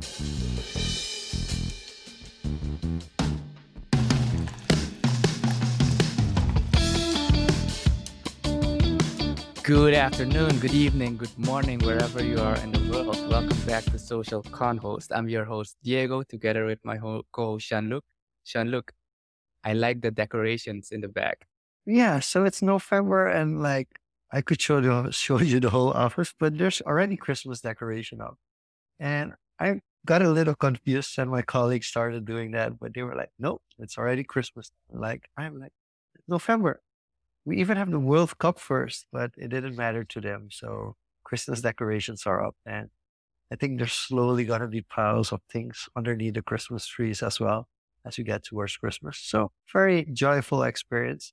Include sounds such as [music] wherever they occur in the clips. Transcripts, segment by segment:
Good afternoon, good evening, good morning, wherever you are in the world. Welcome back to Social Confoes. I'm your host, Diego, together with my co host, Jean-Luc. Jean-Luc, I like the decorations in the back. Yeah, so it's November and like I could show you show you the whole office, but there's already Christmas decoration up. And I got a little confused and my colleagues started doing that, but they were like, Nope, it's already Christmas. Like I'm like, November we even have the World Cup first, but it didn't matter to them. So Christmas decorations are up, and I think there's slowly going to be piles of things underneath the Christmas trees as well as we get towards Christmas. So very joyful experience.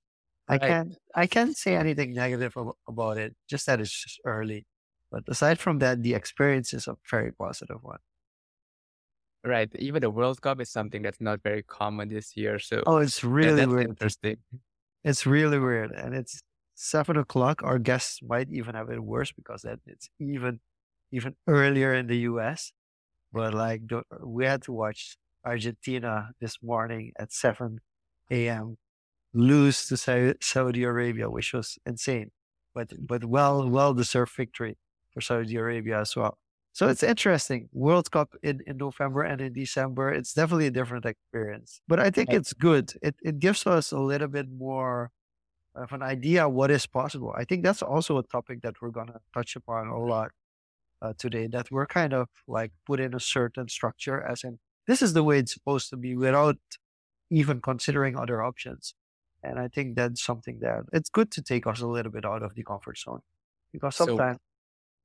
I right. can't I can't say anything negative about it. Just that it's just early, but aside from that, the experience is a very positive one. Right. Even the World Cup is something that's not very common this year. So oh, it's really yeah, interesting. It's really weird. And it's seven o'clock. Our guests might even have it worse because that it's even even earlier in the US. But like we had to watch Argentina this morning at 7 a.m. lose to Saudi Arabia, which was insane. But but well well deserved victory for Saudi Arabia as well. So it's interesting. World Cup in, in November and in December, it's definitely a different experience. But I think it's good. It it gives us a little bit more of an idea what is possible. I think that's also a topic that we're gonna touch upon a lot uh, today. That we're kind of like put in a certain structure, as in this is the way it's supposed to be, without even considering other options. And I think that's something that it's good to take us a little bit out of the comfort zone because sometimes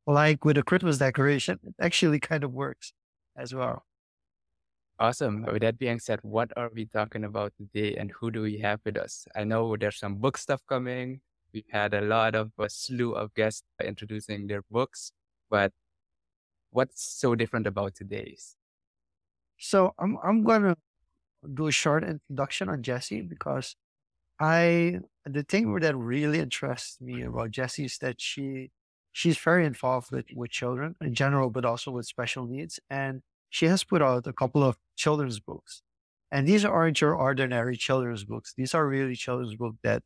like with a Christmas decoration, it actually kind of works as well. Awesome. With that being said, what are we talking about today and who do we have with us? I know there's some book stuff coming. We've had a lot of a slew of guests introducing their books, but what's so different about today's? So I'm I'm gonna do a short introduction on Jessi because I the thing that really interests me about Jessi is that she she's very involved with, with children in general, but also with special needs. And she has put out a couple of children's books. And these aren't your ordinary children's books. These are really children's books that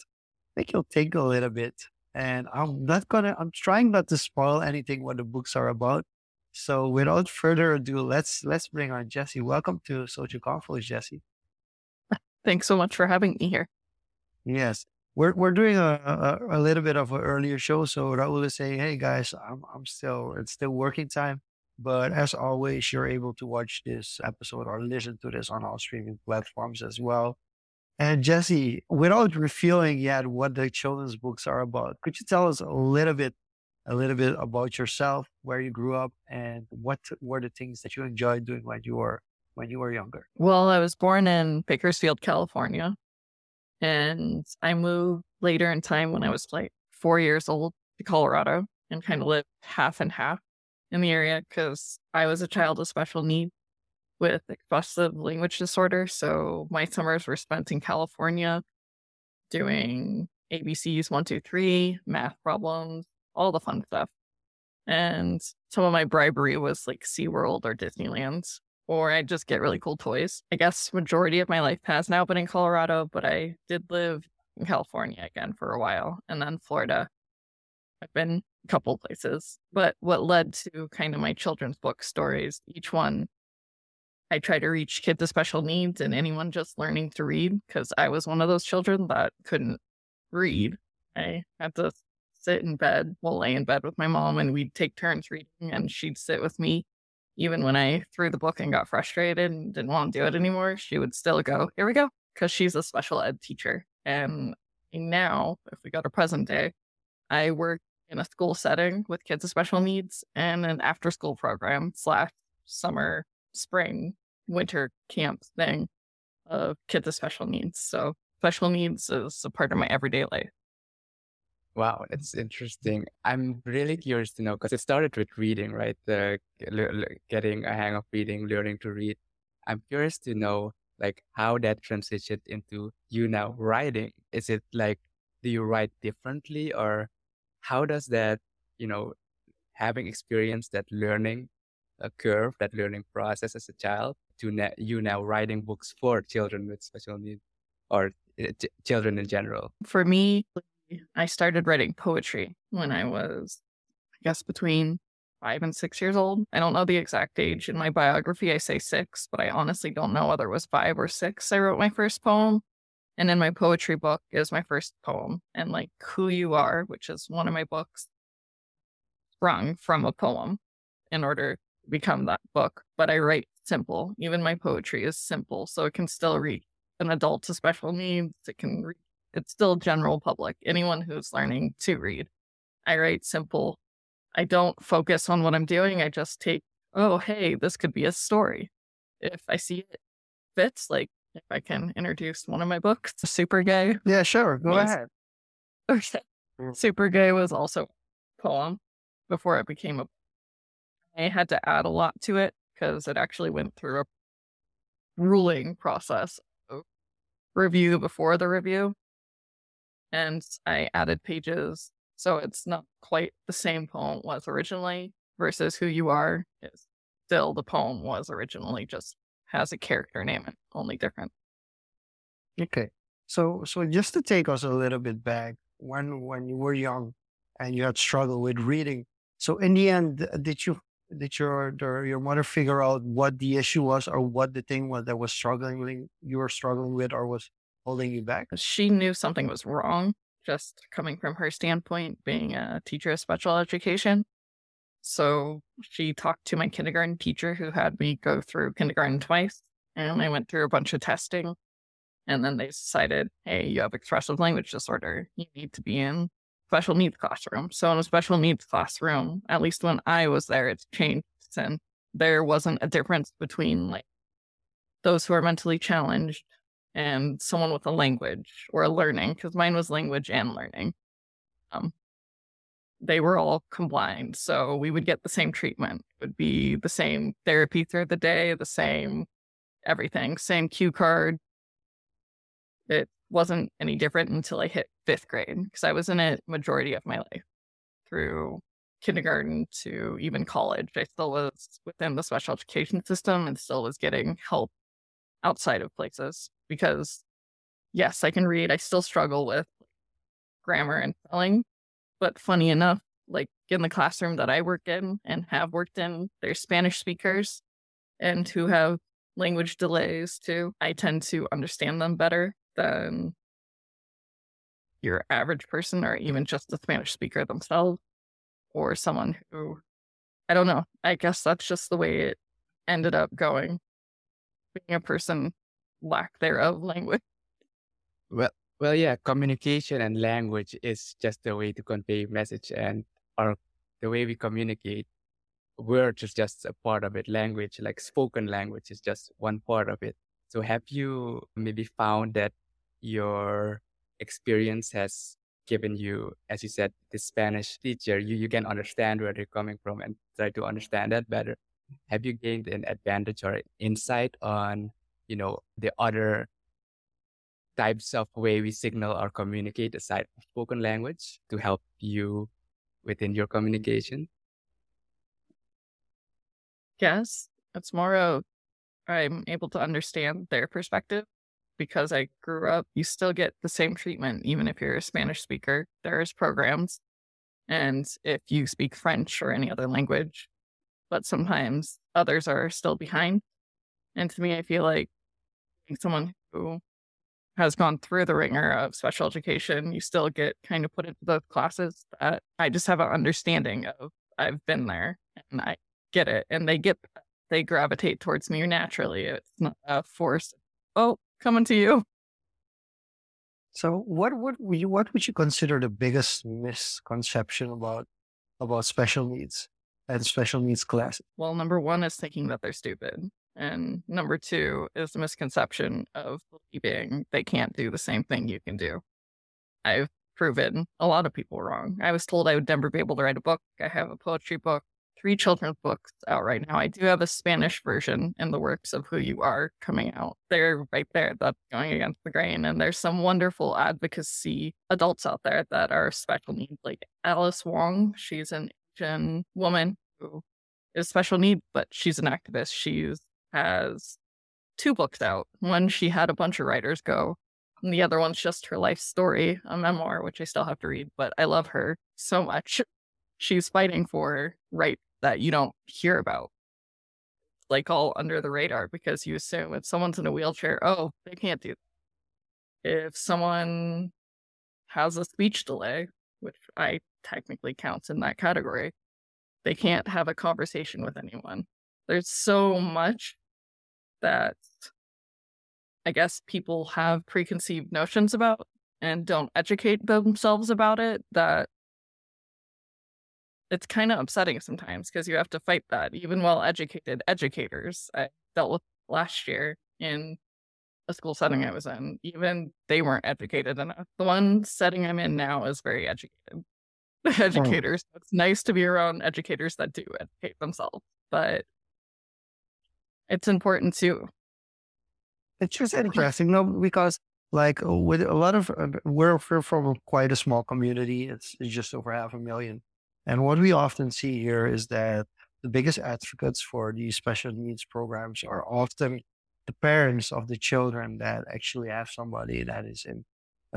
make you think a little bit. And I'm not gonna, I'm trying not to spoil anything what the books are about. So without further ado, let's let's bring on Jessi. Welcome to Social Confoes, Jessi. [laughs] Thanks so much for having me here. Yes we're we're doing a, a, a little bit of an earlier show, so Raul is saying, "Hey guys, I'm I'm still it's still working time, but as always, you're able to watch this episode or listen to this on all streaming platforms as well." And Jessi, without revealing yet what the children's books are about, could you tell us a little bit, a little bit about yourself, where you grew up, and what were the things that you enjoyed doing when you were when you were younger? Well, I was born in Bakersfield, California, and I moved later in time when I was like four years old to Colorado and kind of mm-hmm. lived half and half in the area because I was a child with special needs with expressive language disorder. So my summers were spent in California doing ABCs one, two, three, math problems, all the fun stuff. And some of my bribery was like SeaWorld or Disneyland or I just get really cool toys. I guess majority of my life has now been in Colorado, but I did live in California again for a while and then Florida. I've been a couple places, but what led to kind of my children's book stories, each one I try to reach kids with special needs and anyone just learning to read because I was one of those children that couldn't read. I had to sit in bed, well, lay in bed with my mom and we'd take turns reading and she'd sit with me even when I threw the book and got frustrated and didn't want to do it anymore, she would still go, Here we go, because she's a special ed teacher. And now, if we go to present day, I work in a school setting with kids with special needs and an after school program slash summer, spring, winter camp thing of kids with special needs. So special needs is a part of my everyday life. Wow, that's interesting. I'm really curious to know because it started with reading, right? The getting a hang of reading, learning to read. I'm curious to know like how that transitioned into you now writing. Is it like do you write differently or how does that, you know, having experienced that learning uh, curve, that learning process as a child, to na- you now writing books for children with special needs or uh, ch- children in general? For me, I started writing poetry when I was, I guess, between five and six years old. I don't know the exact age. In my biography, I say six, but I honestly don't know whether it was five or six. I wrote my first poem. And in my poetry book is my first poem. And like Who You Are, which is one of my books, sprung from a poem in order to become that book. But I write simple. Even my poetry is simple. So it can still reach an adult to special needs. It can read, it's still general public, anyone who's learning to read. I write simple. I don't focus on what I'm doing. I just take, oh, hey, this could be a story. If I see it fits, like if I can introduce one of my books, [laughs] Super Gay. Yeah, sure. Go Yes. ahead. [laughs] Okay. Mm. Super Gay was also a poem before it became a. I had to add a lot to it because it actually went through a ruling process of review before the review. And I added pages. So it's not quite the same poem was originally versus Who You Are is still the poem was originally, just has a character name and only different. Okay. So so just to take us a little bit back, when when you were young and you had struggled with reading, so in the end, uh, did you did your your mother figure out what the issue was or what the thing was that was struggling you were struggling with or was holding you back? she knew something was wrong, just coming from her standpoint, being a teacher of special education. So she talked to my kindergarten teacher who had me go through kindergarten twice. And I went through a bunch of testing. And then they decided, hey, you have expressive language disorder. You need to be in special needs classroom. So in a special needs classroom, at least when I was there, it's changed. And there wasn't a difference between like those who are mentally challenged and someone with a language or a learning, because mine was language and learning. Um, they were all combined, so we would get the same treatment. It would be the same therapy through the day, the same everything, same cue card. It wasn't any different until I hit fifth grade because I was in it majority of my life through kindergarten to even college. I still was within the special education system and still was getting help outside of places because yes, I can read. I still struggle with grammar and spelling, but funny enough, like in the classroom that I work in and have worked in, there's Spanish speakers and who have language delays too. I tend to understand them better than your average person or even just the Spanish speaker themselves or someone who I don't know. I guess that's just the way it ended up going. Being a person lack thereof language. Well, well, yeah, communication and language is just the way to convey message, and our the way we communicate. Words is just a part of it. Language, like spoken language, is just one part of it. So, have you maybe found that your experience has given you, as you said, the Spanish teacher, you, you can understand where they're coming from and try to understand that better. Have you gained an advantage or insight on, you know, the other types of way we signal or communicate aside from spoken language to help you within your communication? Yes, it's more of I'm able to understand their perspective because I grew up. You still get the same treatment, even if you're a Spanish speaker. There's programs. And if you speak French or any other language, but sometimes others are still behind. And to me, I feel like someone who has gone through the ringer of special education, you still get kind of put into those classes that I just have an understanding of. I've been there and I get it. And they get, they gravitate towards me naturally. It's not a force. Oh, coming to you. So what would you what would you consider the biggest misconception about about special needs and special needs classes? Well, number one is thinking that they're stupid. And number two is the misconception of believing they can't do the same thing you can do. I've proven a lot of people wrong. I was told I would never be able to write a book. I have a poetry book, three children's books out right now. I do have a Spanish version in the works of Who You Are coming out. They're right there. That's going against the grain. And there's some wonderful advocacy adults out there that are special needs, like Alice Wong. She's an Asian woman who is special need, but she's an activist. She has two books out. One she had a bunch of writers go, and the other one's just her life story, a memoir, which I still have to read. But I love her so much. She's fighting for right that you don't hear about, like all under the radar, because you assume if someone's in a wheelchair, oh, they can't do. That. If someone has a speech delay, which I technically counts in that category, they hmm. can't have a conversation with anyone. There's so much that I guess people have preconceived notions about and don't educate themselves about it that it's kind of upsetting sometimes because you have to fight that even well educated educators I dealt with last year in a school setting I was in, even they weren't educated enough. The one setting I'm in now is very educated. [laughs] educators. Oh. It's nice to be around educators that do educate themselves, but it's important too. It's just interesting, no, because like with a lot of uh, we're, we're from quite a small community. It's, it's just over half a million, and what we often see here is that the biggest advocates for these special needs programs are often the parents of the children that actually have somebody that is in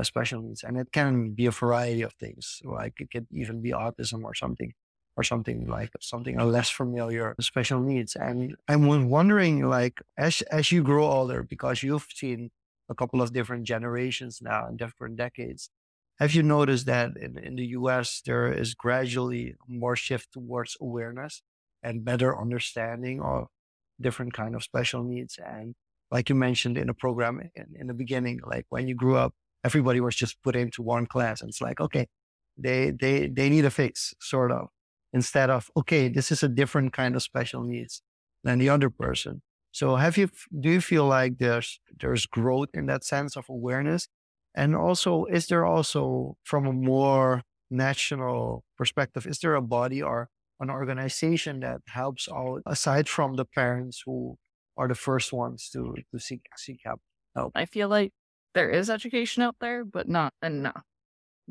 special needs, and it can be a variety of things. Like it could even be autism or something, or something like something less familiar special needs. And I'm wondering, like as as you grow older, because you've seen a couple of different generations now and different decades. Have you noticed that in, in the US, there is gradually more shift towards awareness and better understanding of different kind of special needs. And like you mentioned in the program in, in the beginning, like when you grew up, everybody was just put into one class. And it's like, okay, they, they, they need a fix sort of instead of, okay, this is a different kind of special needs than the other person. So have you, do you feel like there's, there's growth in that sense of awareness? And also, is there also from a more national perspective, is there a body or an organization that helps out aside from the parents who are the first ones to to seek seek help. I feel like there is education out there, but not enough.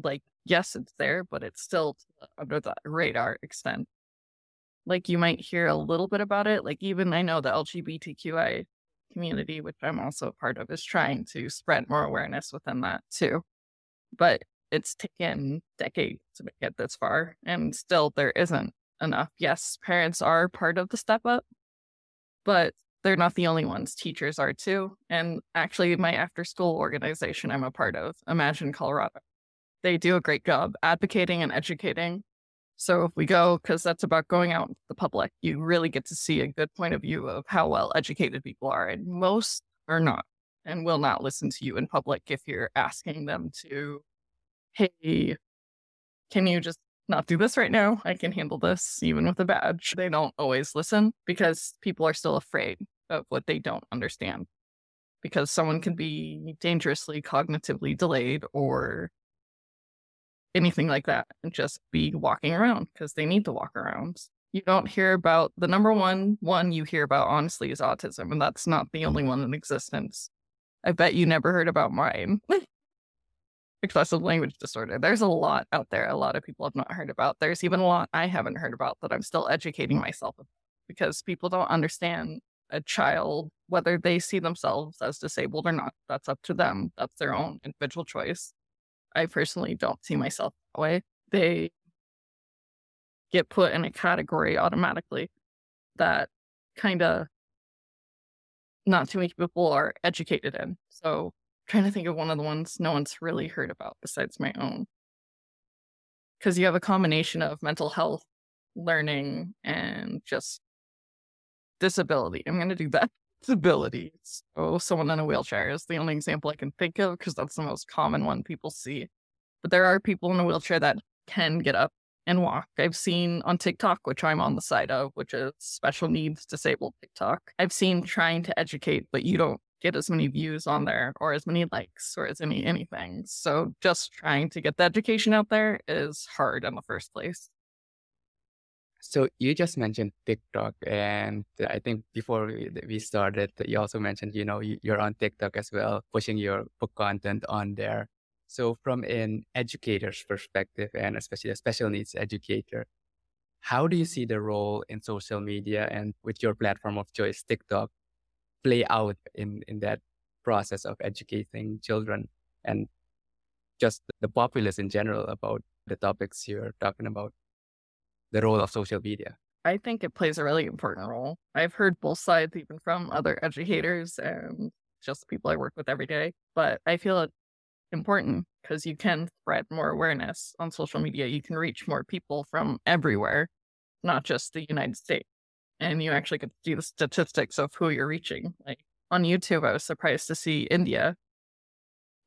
Like, yes, it's there, but it's still under the radar extent. Like, you might hear a little bit about it. Like, even I know the LGBTQI community, which I'm also a part of, is trying to spread more awareness within that too. But it's taken decades to get this far, and still there isn't enough. Yes, parents are part of the step up, but they're not the only ones. Teachers are too. And actually, my after school organization I'm a part of, Imagine Colorado, they do a great job advocating and educating. So if we go, because that's about going out into the public, you really get to see a good point of view of how well educated people are. And most are not and will not listen to you in public if you're asking them to, hey, can you just not do this right now. I can handle this even with a badge. They don't always listen because people are still afraid of what they don't understand. Because someone can be dangerously cognitively delayed or anything like that and just be walking around because they need to walk around. You don't hear about the number one one you hear about honestly is autism, and that's not the only one in existence. I bet you never heard about mine. [laughs] expressive language disorder. There's a lot out there, a lot of people have not heard about. There's even a lot I haven't heard about that I'm still educating mm. myself about because people don't understand a child, whether they see themselves as disabled or not. That's up to them. That's their own individual choice. I personally don't see myself that way. They get put in a category automatically that kind of not too many people are educated in. So trying to think of one of the ones no one's really heard about besides my own. Because you have a combination of mental health, learning, and just disability. I'm going to do that. [laughs] Disability. So, someone in a wheelchair is the only example I can think of because that's the most common one people see. But there are people in a wheelchair that can get up and walk. I've seen on TikTok, which I'm on the side of, which is special needs disabled TikTok. I've seen trying to educate, but you don't get as many views on there or as many likes or as any anything. So just trying to get the education out there is hard in the first place. So you just mentioned TikTok, and I think before we started, you also mentioned you know you're on TikTok as well, pushing your book content on there. So from an educator's perspective, and especially a special needs educator, how do you see the role in social media and with your platform of choice, TikTok, play out in, in that process of educating children and just the populace in general about the topics you're talking about, the role of social media? I think it plays a really important role. I've heard both sides, even from other educators and just people I work with every day. But I feel it important because you can spread more awareness on social media. You can reach more people from everywhere, not just the United States. And you actually get to see the statistics of who you're reaching. Like on YouTube, I was surprised to see India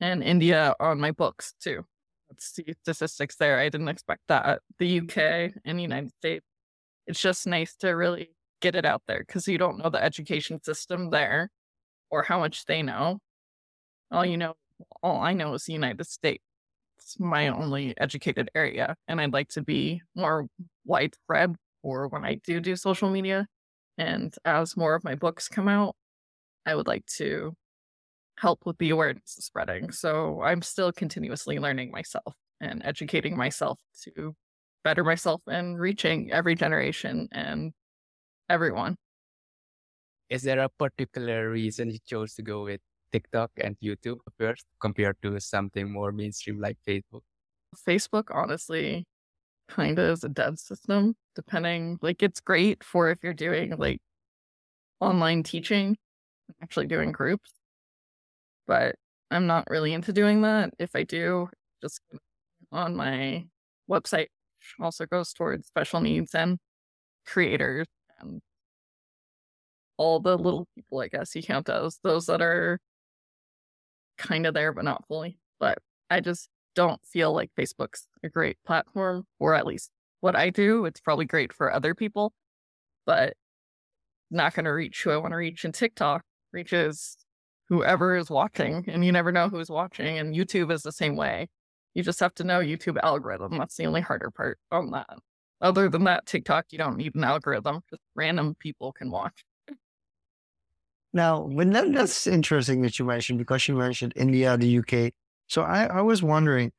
and India on my books too. Let's see statistics there. I didn't expect that. The UK and the United States. It's just nice to really get it out there because you don't know the education system there or how much they know. All you know, all I know is the United States. It's my only educated area. And I'd like to be more widespread for when I do do social media. And as more of my books come out, I would like to help with the awareness spreading. So I'm still continuously learning myself and educating myself to better myself and reaching every generation and everyone. Is there a particular reason you chose to go with TikTok and YouTube first compared to something more mainstream like Facebook? Facebook, honestly, kind of as a dev system, depending. Like, it's great for if you're doing like online teaching, actually doing groups, but I'm not really into doing that. If I do, just on my website, also goes towards special needs and creators and all the little people, I guess you count as those that are kind of there, but not fully. But I just don't feel like Facebook's a great platform, or at least what I do. It's probably great for other people, but not going to reach who I want to reach. And TikTok reaches whoever is watching, and you never know who's watching. And YouTube is the same way. You just have to know YouTube algorithm. That's the only harder part on that. Other than that, TikTok, you don't need an algorithm. Just random people can watch. Now, when that, that's interesting that you mentioned because you mentioned India, the UK. So I, I was wondering,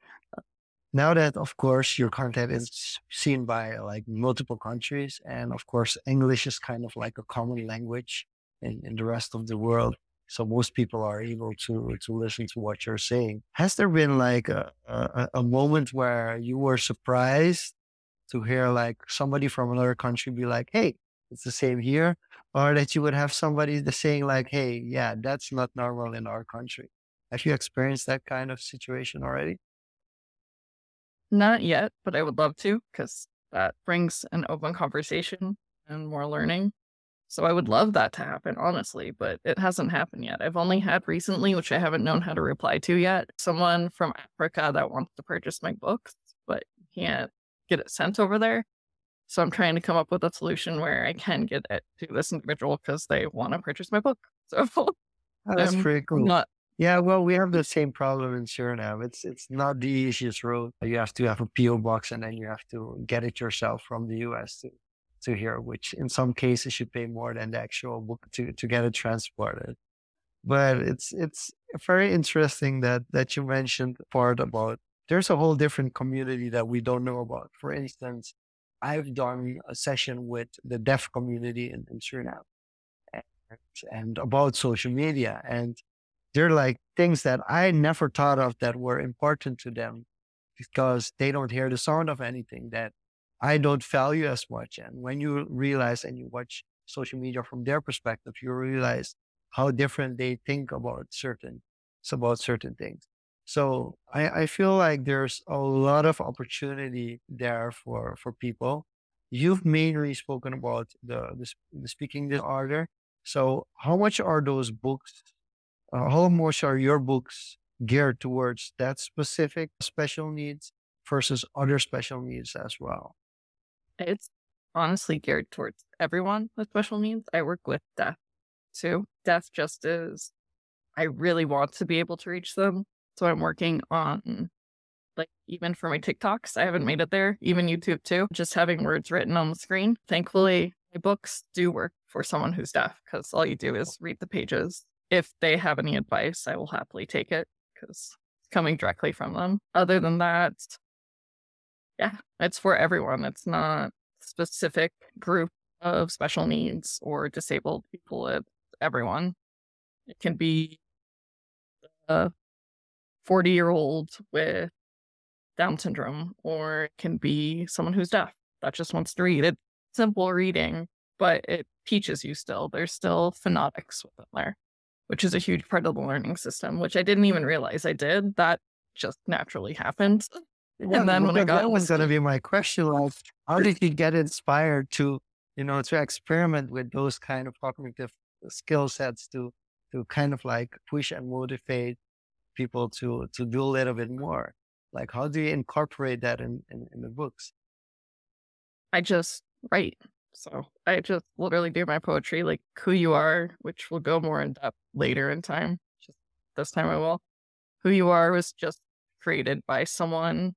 now that of course your content is seen by like multiple countries, and of course English is kind of like a common language in, in the rest of the world. So most people are able to to listen to what you're saying. Has there been like a, a, a moment where you were surprised to hear like somebody from another country be like, "Hey, it's the same here," or that you would have somebody saying like, "Hey, yeah, that's not normal in our country." Have you experienced that kind of situation already? Not yet, but I would love to because that brings an open conversation and more learning. So I would love that to happen, honestly, but it hasn't happened yet. I've only had recently, which I haven't known how to reply to yet, someone from Africa that wants to purchase my books, but can't get it sent over there. So I'm trying to come up with a solution where I can get it to this individual because they want to purchase my book. [laughs] So oh, that's I'm pretty cool. not yeah, well, we have the same problem in Suriname. It's it's not the easiest road. You have to have a PO box, and then you have to get it yourself from the US to to here, which in some cases you pay more than the actual book to to get it transported. But it's it's very interesting that that you mentioned part about there's a whole different community that we don't know about. For instance, I've done a session with the deaf community in, in Suriname and, and about social media. And they're like things that I never thought of that were important to them because they don't hear the sound of anything that I don't value as much. And when you realize and you watch social media from their perspective, you realize how different they think about certain about certain things. So I, I feel like there's a lot of opportunity there for, for people. You've mainly spoken about the, the, the speaking disorder. So how much are those books, uh, how much are your books geared towards that specific special needs versus other special needs as well? It's honestly geared towards everyone with special needs. I work with deaf too. Deaf just is, I really want to be able to reach them so I'm working on like even for my TikToks, I haven't made it there, even YouTube too, just having words written on the screen. Thankfully, my books do work for someone who's deaf because all you do is read the pages. If they have any advice, I will happily take it because it's coming directly from them. Other than that, yeah, it's for everyone. It's not specific group of special needs or disabled people. It's everyone. It can be a 40 year old with Down syndrome, or it can be someone who's deaf that just wants to read. It's simple reading, but it teaches you still. There's still phonetics within there, which is a huge part of the learning system, which I didn't even realize I did. That just naturally happened. Yeah, and then when I got that was going to be my question. Like, how did you get inspired to, you know, to experiment with those kind of cognitive skill sets to, to kind of like push and motivate people to, to do a little bit more? Like, how do you incorporate that in, in, in the books? I just write. So I just literally do my poetry, like who you are, which will go more in depth later in time. Just this time I will. Who you are was just created by someone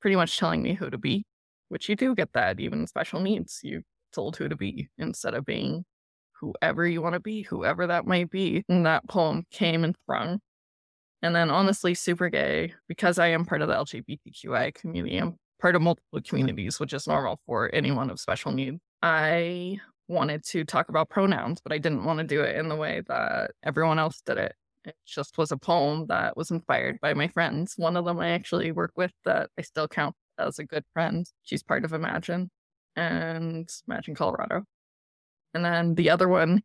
pretty much telling me who to be, which you do get that even in special needs. You told who to be instead of being whoever you want to be, whoever that might be. And that poem came and sprung. And then honestly, super gay, because I am part of the LGBTQI community, I'm part of multiple communities, which is normal for anyone of special need. I wanted to talk about pronouns, but I didn't want to do it in the way that everyone else did it. It just was a poem that was inspired by my friends. One of them I actually work with that I still count as a good friend. She's part of Imagine and Imagine Colorado. And then the other one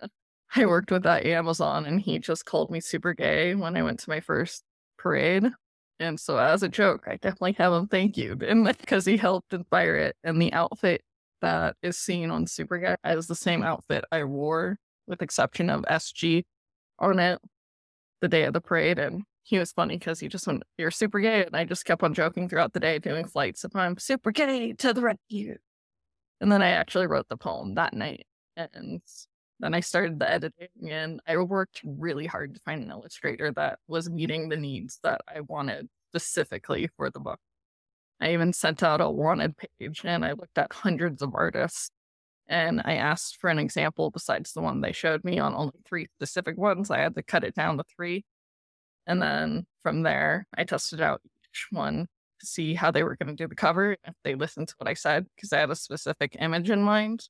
[laughs] I worked with at Amazon and he just called me super gay when I went to my first parade. And so as a joke, I definitely have him thank you [laughs] because he helped inspire it. And the outfit that is seen on Super Gay as the same outfit I wore, with exception of SG on it the day of the parade. And he was funny because he just went, You're super gay. And I just kept on joking throughout the day doing flights of I'm super gay to the rescue. And then I actually wrote the poem that night. And then I started the editing and I worked really hard to find an illustrator that was meeting the needs that I wanted specifically for the book. I even sent out a wanted page and I looked at hundreds of artists and I asked for an example besides the one they showed me on only three specific ones. I had to cut it down to three. And then from there, I tested out each one to see how they were going to do the cover, if they listened to what I said, because I had a specific image in mind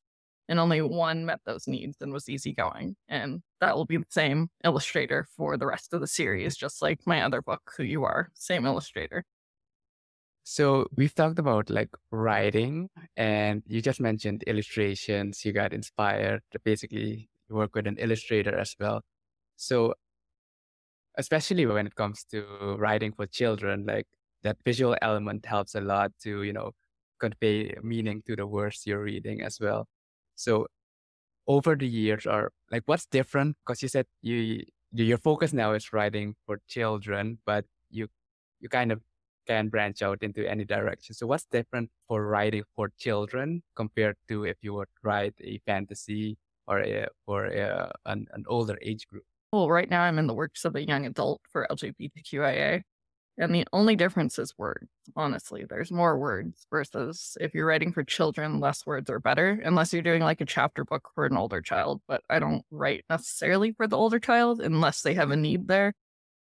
and only one met those needs and was easygoing. And that will be the same illustrator for the rest of the series, just like my other book, Who You Are, same illustrator. So we've talked about like writing, and you just mentioned illustrations. You got inspired to basically work with an illustrator as well. So, especially when it comes to writing for children, like that visual element helps a lot to you know convey meaning to the words you're reading as well. So, over the years, or like what's different? Because you said you your focus now is writing for children, but you you kind of can branch out into any direction. So what's different for writing for children compared to if you would write a fantasy or a, for a, an, an older age group? Well, right now I'm in the works of a young adult for LGBTQIA. And the only difference is words, honestly. There's more words versus if you're writing for children, less words are better, unless you're doing like a chapter book for an older child. But I don't write necessarily for the older child unless they have a need there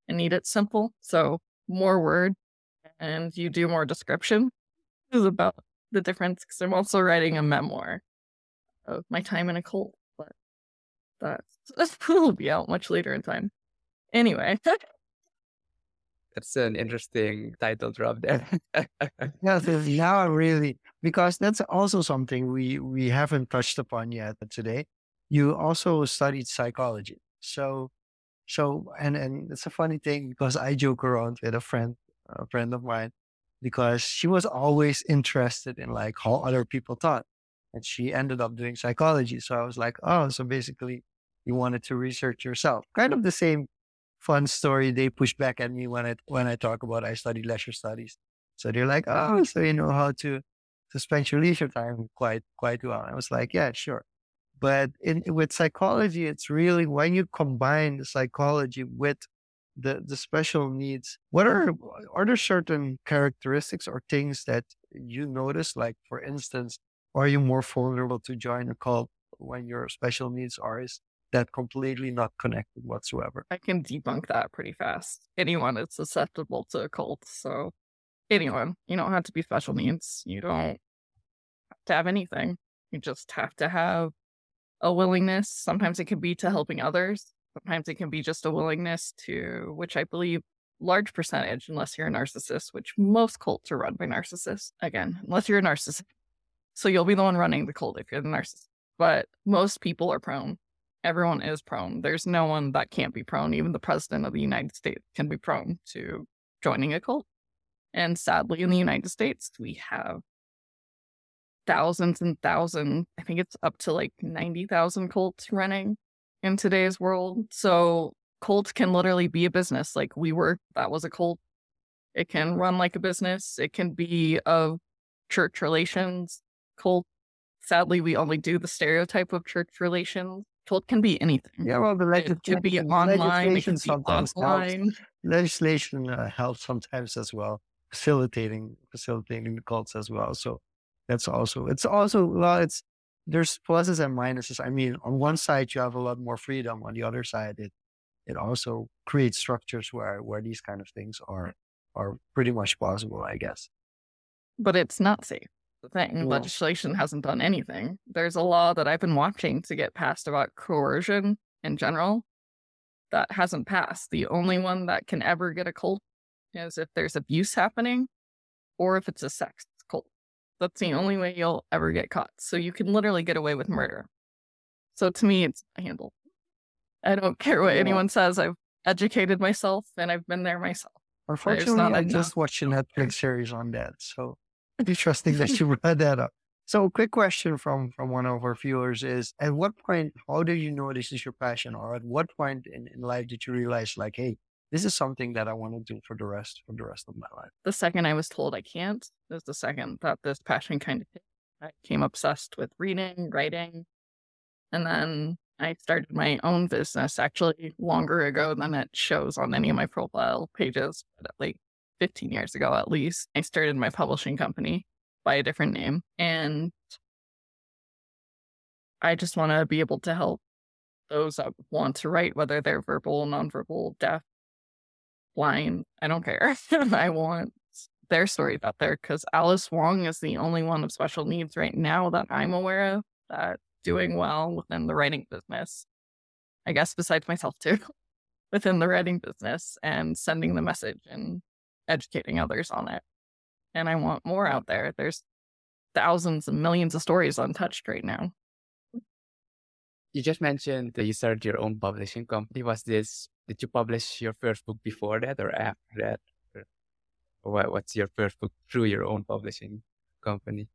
and need it simple. So more word and you do more description is about the difference because I'm also writing a memoir of my time in a cult, but that's, [laughs] that's will be out much later in time. Anyway, [laughs] That's an interesting title drop there. [laughs] Yeah, so now I'm really because that's also something we we haven't touched upon yet today. You also studied psychology, so so and and it's a funny thing because I joke around with a friend, a friend of mine, because she was always interested in like how other people thought, and she ended up doing psychology. So I was like, oh, so basically you wanted to research yourself, kind of the same fun story they push back at me when I when I talk about I studied leisure studies. So they're like, oh, so you know how to to spend your leisure time quite quite well. I was like, yeah, sure. But in with psychology, it's really when you combine the psychology with the the special needs. What are are there certain characteristics or things that you notice? Like for instance, are you more vulnerable to join a cult when your special needs are is that completely not connected whatsoever? I can debunk that pretty fast. Anyone is susceptible to a cult. So, anyone, you don't have to be special needs. You don't have to have anything. You just have to have a willingness. Sometimes it can be to helping others. Sometimes it can be just a willingness to, which I believe large percentage, unless you're a narcissist, which most cults are run by narcissists. Again, unless you're a narcissist. So you'll be the one running the cult if you're the narcissist. But most people are prone. Everyone is prone. There's no one that can't be prone. Even the president of the United States can be prone to joining a cult. And sadly, in the United States, we have thousands and thousands. I think it's up to like 90,000 cults running in today's world. So cults can literally be a business. Like we were, that was a cult. It can run like a business. It can be of church relations cult. Sadly, we only do the stereotype of church relations. Cult can be anything. Yeah, well, the It could be online. Legislation be sometimes helps. legislation uh, helps sometimes as well, facilitating facilitating the cults as well. So that's also it's also well, it's there's pluses and minuses. I mean, on one side you have a lot more freedom. On the other side, it it also creates structures where where these kind of things are are pretty much possible. I guess. but it's not safe. The thing, Well- legislation hasn't done anything. There's a law that I've been watching to get passed about coercion in general that hasn't passed. The only one that can ever get a cult is if there's abuse happening or if it's a sex. That's the only way you'll ever get caught. So you can literally get away with murder. So to me, it's a handle. I don't care what Yeah. anyone says. I've educated myself and I've been there myself. Unfortunately, not I enough. just watched a Netflix series on that, so interesting that you [laughs] brought that up. So, a quick question from from one of our viewers is: At what point, how did you know this is your passion, or at what point in, in life did you realize, like, hey, this is something that I want to do for the rest for the rest of my life? the second I was told I can't is the second that this passion kind of hit. I became obsessed with reading, writing, and then I started my own business actually longer ago than it shows on any of my profile pages, but like 15 years ago at least. I started my publishing company by a different name, and I just want to be able to help those that want to write, whether they're verbal, nonverbal, deaf, blind. I don't care. [laughs] I want their stories out there because Alice Wong is the only one of special needs right now that I'm aware of that doing well within the writing business. I guess besides myself too, [laughs] within the writing business and sending the message and educating others on it. And I want more out there. There's thousands and millions of stories untouched right now. You just mentioned that you started your own publishing company. Was this, did you publish your first book before that or after that? Or what, what's your first book through your own publishing company?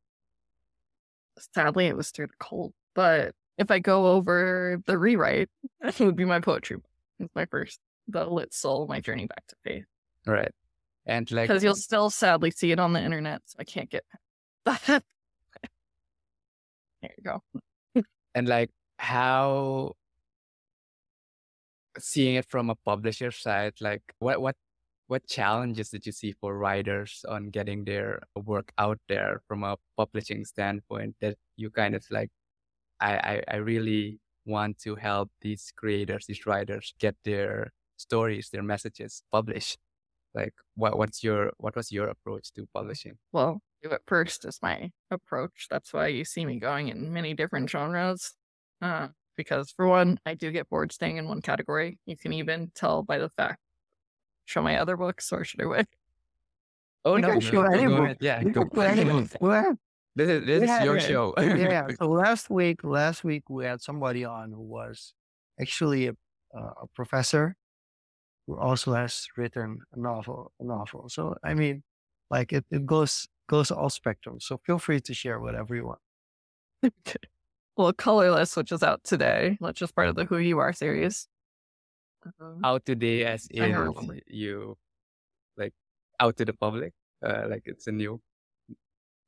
Sadly, it was through the cold. But if I go over the rewrite, [laughs] it would be my poetry book. It's my first, The Lit Soul, My Journey Back to Faith. Right. And like, Because you'll still sadly see it on the internet, so I can't get [laughs] that. there you go. and like how seeing it from a publisher side, like what, what, what challenges did you see for writers on getting their work out there from a publishing standpoint that you kind of like, I, I, I really want to help these creators, these writers get their stories, their messages published. Like what, what's your, what was your approach to publishing? Well, do it first is my approach. That's why you see me going in many different genres. Uh, because for one, I do get bored staying in one category. You can even tell by the fact. Show my other books, or should I wait? Oh You no, can show go- any book. ahead. Yeah, You go- can play [laughs] This is this [laughs] Yeah, is your yeah. show. yeah. So last week, last week we had somebody on who was actually a, uh, a professor who also has written a novel. A novel. So I mean, like it, it goes goes all spectrum. So feel free to share whatever you want. [laughs] Okay. Well, Colorless, which is out today, which is part of the Who You Are series. Um, out today as in you like out to the public uh like it's a new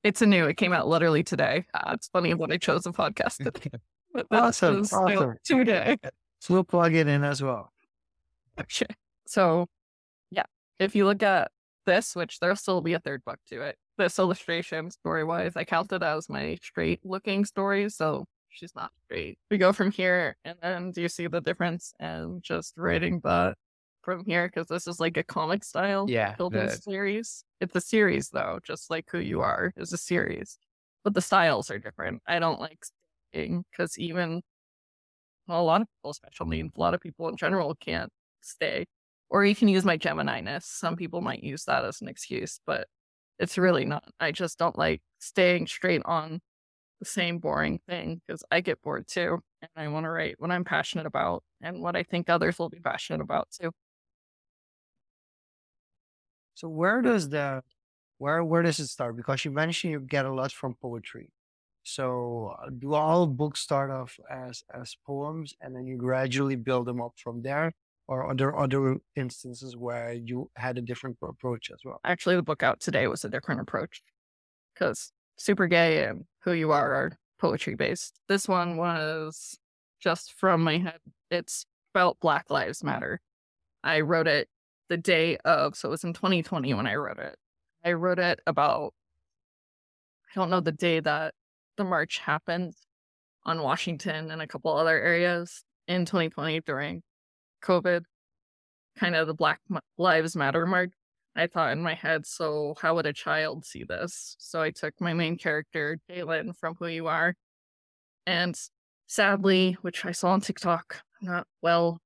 It's a new. It came out literally today. Uh, it's funny that I chose a podcast today. [laughs] But this Awesome, is out awesome. today. So we'll plug it in as well. Okay. So, yeah, if you look at this, which there'll still be a third book to it, this illustration story wise, I count it as my straight looking story. So she's not straight. We go from here, and then do you see the difference? And just writing that from here, because this is like a comic style yeah the- series. It's a series though, just like Who You Are is a series. but the styles are different. I don't like staying because even well, a lot of people special needs, a lot of people in general can't stay. Or you can use my Gemini-ness. Some people might use that as an excuse, but it's really not. I just don't like staying straight on the same boring thing because I get bored too. And I want to write what I'm passionate about and what I think others will be passionate about too. So where does the where where does it start? Because you mentioned you get a lot from poetry. So uh, do all books start off as as poems and then you gradually build them up from there? Or are there other instances where you had a different approach as well? Actually, the book out today was a different approach because Super Gay and Who You Are are poetry based. This one was just from my head. It's about Black Lives Matter. I wrote it the day of, so it was in 2020 when I wrote it. I wrote it about, I don't know the day that the march happened on Washington and a couple other areas in 2020 during COVID, kind of the Black Lives Matter march. I thought in my head, so how would a child see this? So I took my main character, Jalen, from Who You Are. And sadly, which I saw on TikTok, not well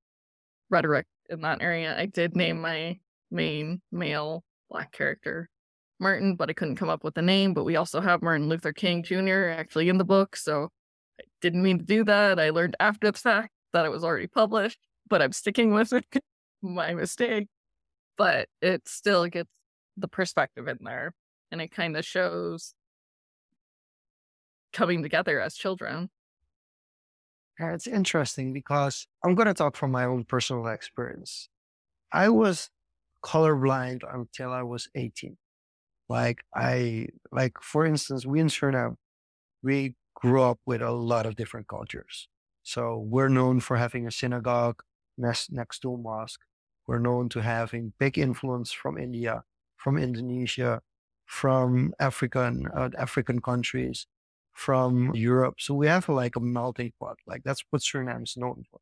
rhetoric in that area, I did name my main male black character Martin, but I couldn't come up with a name. But we also have Martin Luther King Jr. actually in the book. So I didn't mean to do that. I learned after the fact that it was already published, but I'm sticking with it. [laughs] my mistake but it still gets the perspective in there and it kind of shows coming together as children. Yeah, it's interesting because I'm going to talk from my own personal experience. I was colorblind until I was 18. Like I, like for instance, we in Suriname, we grew up with a lot of different cultures. So we're known for having a synagogue next, next to a mosque. We're known to having big influence from India, from Indonesia, from African uh, African countries, from Europe. So we have like a melting pot. Like that's what Suriname is known for.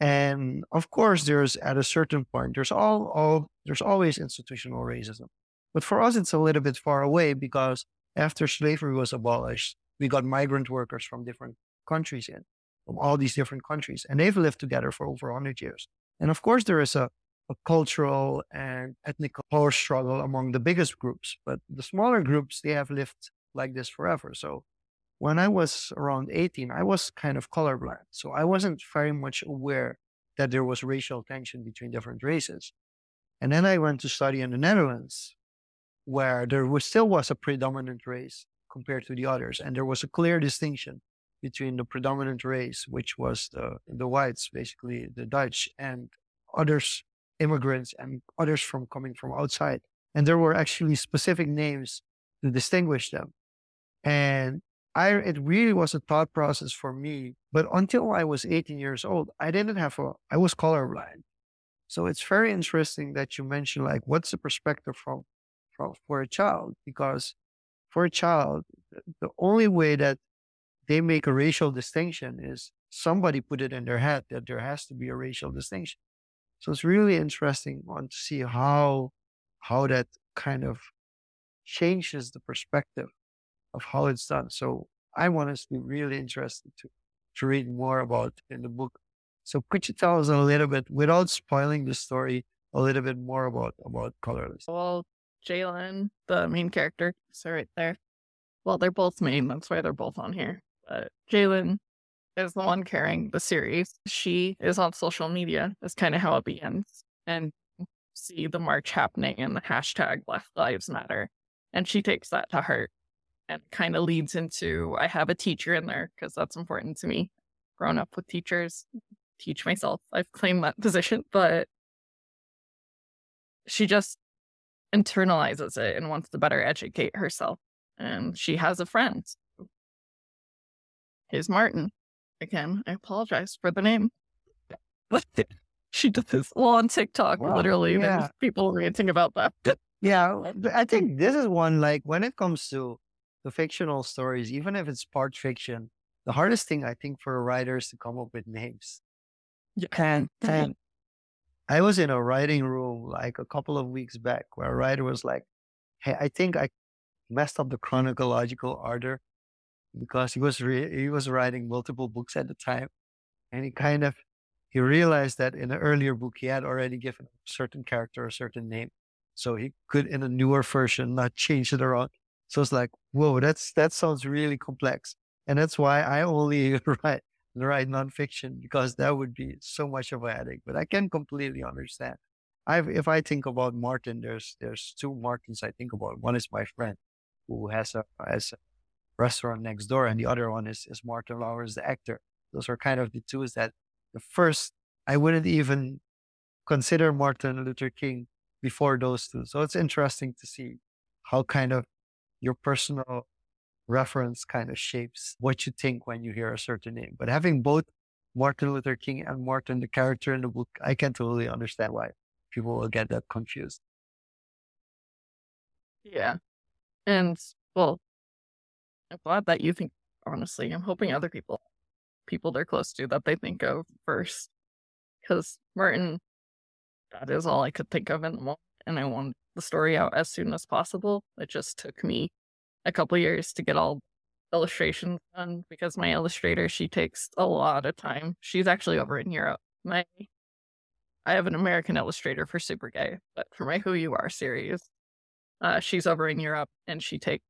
And of course, there's at a certain point, there's all, all there's always institutional racism. But for us, it's a little bit far away because after slavery was abolished, we got migrant workers from different countries in, from all these different countries, and they've lived together for over 100 years. And of course, there is a a cultural and ethnic power struggle among the biggest groups. But the smaller groups, they have lived like this forever. So when I was around 18, I was kind of colorblind. So I wasn't very much aware that there was racial tension between different races. And then I went to study in the Netherlands, where there was, still was a predominant race compared to the others. And there was a clear distinction between the predominant race, which was the, the whites, basically the Dutch, and others immigrants and others from coming from outside. And there were actually specific names to distinguish them. And I, it really was a thought process for me. But until I was 18 years old, I didn't have a, I was colorblind. So it's very interesting that you mentioned like, what's the perspective from, from, for a child? Because for a child, the only way that they make a racial distinction is somebody put it in their head that there has to be a racial distinction. So it's really interesting one to see how how that kind of changes the perspective of how it's done. So I'm honestly really interested to to read more about in the book. So could you tell us a little bit, without spoiling the story, a little bit more about about colorless? Well, Jalen, the main character, so right there. Well, they're both main. That's why they're both on here. But Jalen is the one carrying the series. She is on social media. That's kind of how it begins. And see the march happening and the hashtag Black Lives Matter. And she takes that to heart and kind of leads into I have a teacher in there because that's important to me. Grown up with teachers, teach myself. I've claimed that position, but she just internalizes it and wants to better educate herself. And she has a friend. His Martin again, I apologize for the name. But [laughs] she does this well on TikTok, well, literally. Yeah. There's people ranting about that. Yeah, I think this is one like when it comes to the fictional stories, even if it's part fiction, the hardest thing I think for writers to come up with names. Yeah. And, and I was in a writing room like a couple of weeks back where a writer was like, Hey, I think I messed up the chronological order because he was re- he was writing multiple books at the time, and he kind of he realized that in an earlier book he had already given a certain character a certain name, so he could in a newer version not change it around. So it's like, whoa, that's that sounds really complex, and that's why I only [laughs] write write nonfiction because that would be so much of a headache. But I can completely understand. I if I think about Martin, there's there's two Martins I think about. One is my friend who has a has a restaurant next door, and the other one is is Martin Lawrence, the actor. Those are kind of the two Is that the first I wouldn't even consider Martin Luther King before those two. So it's interesting to see how kind of your personal reference kind of shapes what you think when you hear a certain name. But having both Martin Luther King and Martin, the character in the book, I can totally understand why people will get that confused. Yeah. And well, I'm glad that you think honestly. I'm hoping other people people they're close to that they think of first. Because Martin, that is all I could think of in the moment. And I want the story out as soon as possible. It just took me a couple years to get all illustrations done because my illustrator, she takes a lot of time. She's actually over in Europe. My I have an American illustrator for Super Gay, but for my Who You Are series, uh, she's over in Europe and she takes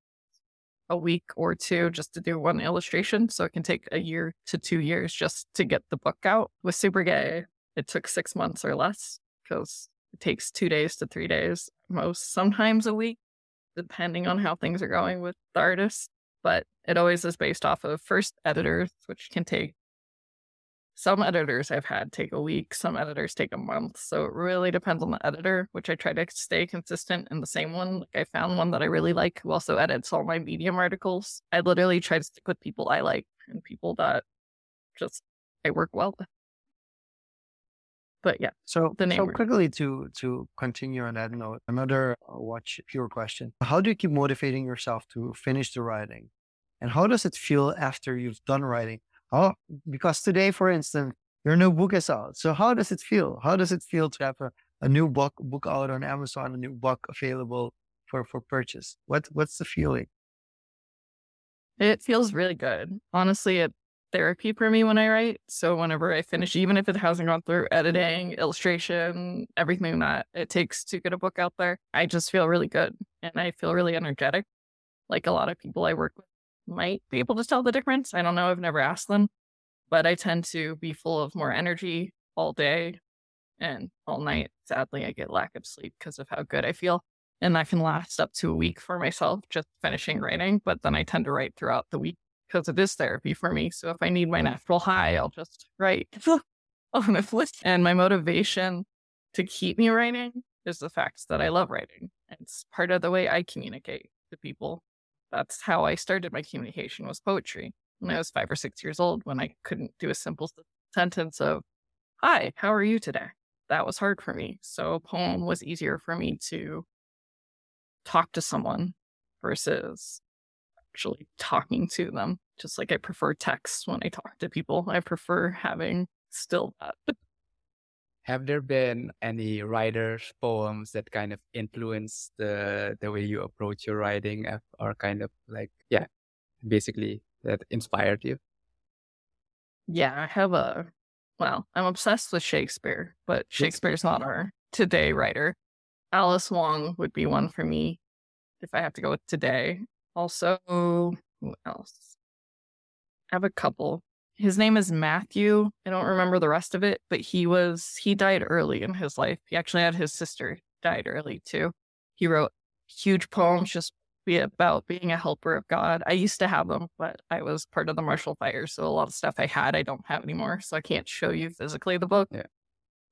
a week or two just to do one illustration. So it can take a year to two years just to get the book out. With Super Gay, it took six months or less because it takes two days to three days, most sometimes a week, depending on how things are going with the artist. But it always is based off of first editors, which can take some editors I've had take a week, some editors take a month. So it really depends on the editor, which I try to stay consistent in the same one. Like I found one that I really like who also edits all my Medium articles. I literally try to stick with people I like and people that just I work well with. But yeah. So the name so quickly to to continue on that note, another uh, watch pure question. How do you keep motivating yourself to finish the writing? And how does it feel after you've done writing? Oh, because today, for instance, your new book is out. So how does it feel? How does it feel to have a, a new book book out on Amazon, a new book available for for purchase? What what's the feeling? It feels really good. Honestly, it's therapy for me when I write. So whenever I finish, even if it hasn't gone through editing, illustration, everything that it takes to get a book out there, I just feel really good and I feel really energetic. Like a lot of people I work with might be able to tell the difference. I don't know. I've never asked them, but I tend to be full of more energy all day and all night. Sadly, I get lack of sleep because of how good I feel. And that can last up to a week for myself, just finishing writing. But then I tend to write throughout the week because it is therapy for me. So if I need my natural high, I'll just write [laughs] on a flip. And my motivation to keep me writing is the fact that I love writing. It's part of the way I communicate to people that's how I started my communication was poetry. When I was five or six years old, when I couldn't do a simple sentence of, Hi, how are you today? That was hard for me. So a poem was easier for me to talk to someone versus actually talking to them. Just like I prefer text when I talk to people, I prefer having still that. [laughs] have there been any writers poems that kind of influence the the way you approach your writing uh, or kind of like yeah basically that inspired you? Yeah i have a well i'm obsessed with shakespeare but shakespeare's not our today writer. Alice wong would be one for me if i have to go with today. Also who else? I have a couple his name is Matthew. I don't remember the rest of it, but he was he died early in his life. He actually had his sister died early too. He wrote huge poems just be about being a helper of God. I used to have them, but I was part of the Marshall Fire, so a lot of stuff I had I don't have anymore, so I can't show you physically the book. Yeah.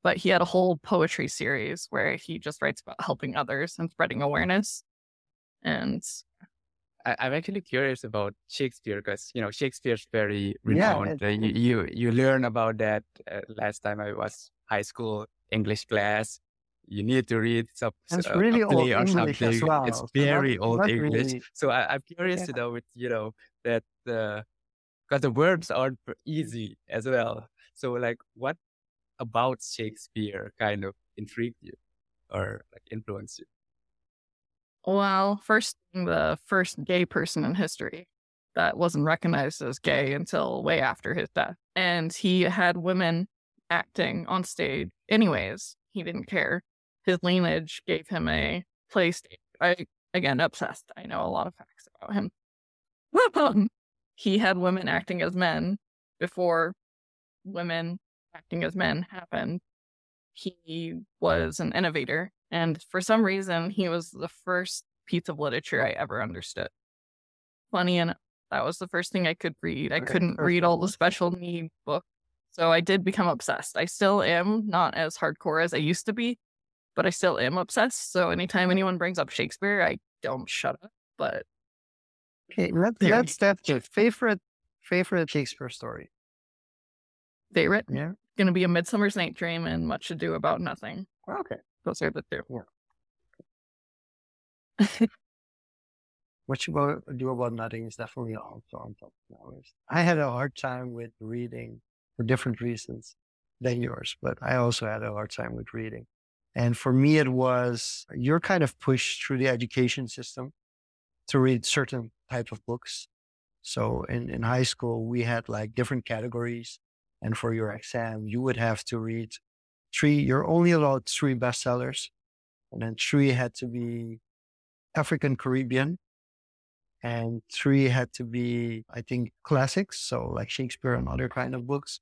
But he had a whole poetry series where he just writes about helping others and spreading awareness. And I, am actually curious about Shakespeare because you know Shakespeare's very renowned. Yeah, uh, you, you, you learn about that uh, last time I was high school English class. You need to read some it's uh, really old or English something. Well, it's very so not, old not English. Really. So I, am curious yeah. to know with you know that because uh, the words aren't easy as well. So like, what about Shakespeare kind of intrigued you or like influenced you? Well, first, the first gay person in history. that wasn't recognized as gay until way after his death. And he had women acting on stage anyways. He didn't care. His lineage gave him a place. I, again, obsessed. I know a lot of facts about him. [laughs] Um, he had women acting as men before women acting as men happened. He was an innovator. And for some reason, he was the first piece of literature I ever understood. Funny enough, that was the first thing I could read. I couldn't read all the special need books. So I did become obsessed. I still am not as hardcore as I used to be, but I still am obsessed. So anytime anyone brings up Shakespeare, I don't shut up. But okay, let, let's that's your favorite favorite Shakespeare story. Favorite? Yeah. Gonna be a Midsummer's Night Dream and Much Ado About Nothing. Okay. Those are the two. Yeah. [laughs] what you about, do about nothing is definitely also on top of list. I had a hard time with reading for different reasons than yours, but I also had a hard time with reading. And for me, it was you're kind of pushed through the education system to read certain type of books. So in, in high school, we had like different categories. And for your exam, you would have to read three, you're only allowed three bestsellers. And then three had to be African Caribbean and three had to be, I think, classics, so like Shakespeare and other kind of books,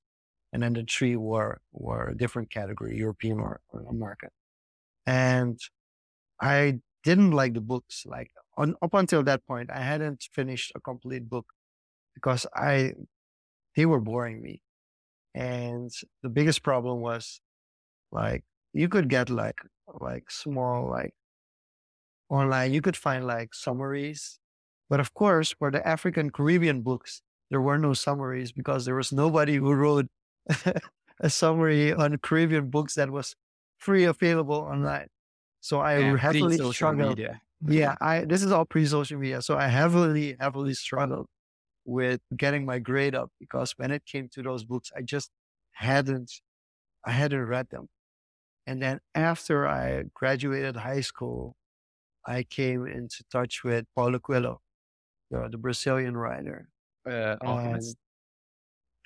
and then the three were were a different category, European or, or American. And I didn't like the books. Like on, up until that point, I hadn't finished a complete book because I they were boring me. And the biggest problem was like you could get like like small like online you could find like summaries but of course, for the African Caribbean books, there were no summaries because there was nobody who wrote [laughs] a summary on Caribbean books that was free available online. So I yeah, heavily struggled. Media. Yeah, [laughs] I this is all pre-social media. So I heavily, heavily struggled with getting my grade up because when it came to those books, I just hadn't I hadn't read them. And then after I graduated high school, I came into touch with Paulo Coelho the, the Brazilian writer. Uh, and,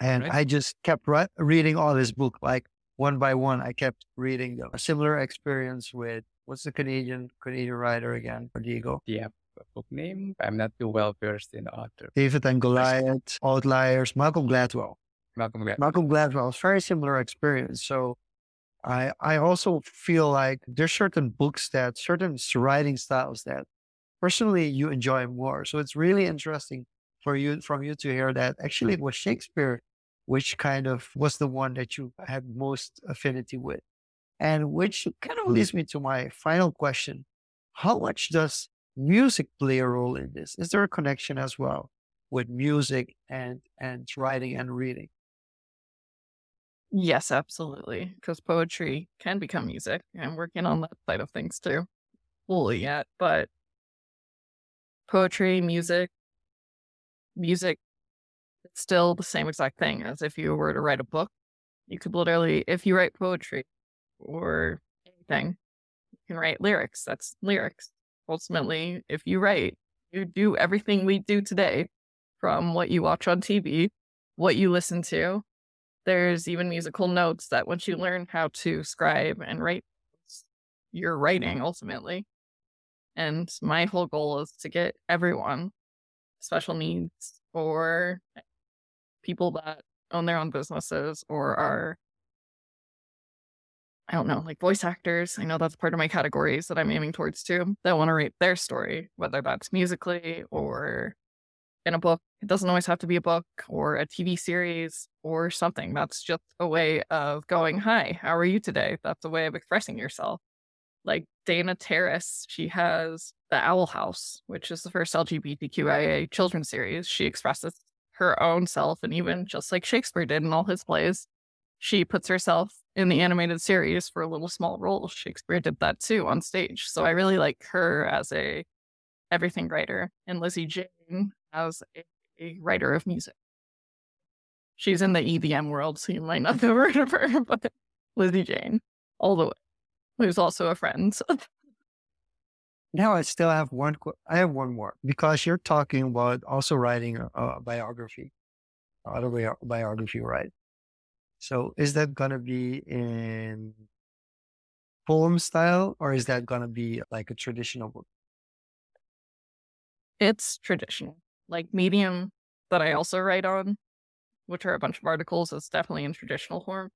and right? I just kept re- reading all his book, like one by one. I kept reading them. A similar experience with what's the Canadian Canadian writer again? Diego. Yeah, book name. I'm not too well versed in author. David and Goliath, Outliers, Malcolm Gladwell. Malcolm Gladwell. Malcolm Gladwell. It's very similar experience. So I I also feel like there's certain books that certain writing styles that personally you enjoy more. So it's really interesting for you from you to hear that actually it was Shakespeare which kind of was the one that you had most affinity with. And which kind of mm. leads me to my final question. How much does music play a role in this? Is there a connection as well with music and and writing and reading? Yes, absolutely. Because poetry can become music. I'm working on that side of things too. Fully yet, but poetry, music, music, it's still the same exact thing as if you were to write a book. You could literally, if you write poetry or anything, you can write lyrics. That's lyrics. Ultimately, if you write, you do everything we do today from what you watch on TV, what you listen to. There's even musical notes that once you learn how to scribe and write, you're writing ultimately. And my whole goal is to get everyone special needs or people that own their own businesses or are I don't know, like voice actors. I know that's part of my categories that I'm aiming towards too. That want to write their story, whether that's musically or in a book. It doesn't always have to be a book or a TV series or something. That's just a way of going, Hi, how are you today? That's a way of expressing yourself like Dana Terrace, she has The Owl House, which is the first LGBTQIA children's series. She expresses her own self, and even just like Shakespeare did in all his plays, she puts herself in the animated series for a little small role. Shakespeare did that too on stage. So I really like her as a everything writer, and Lizzie Jane as a, a writer of music. She's in the EDM world, so you might not have [laughs] heard of her, [laughs] but Lizzie Jane, all the way who's also a friend. [laughs] now I still have one. I have one more because you're talking about also writing a, a biography, autobiography, right? So is that gonna be in poem style or is that gonna be like a traditional book? It's traditional. Like Medium that I also write on, which are a bunch of articles, is definitely in traditional form.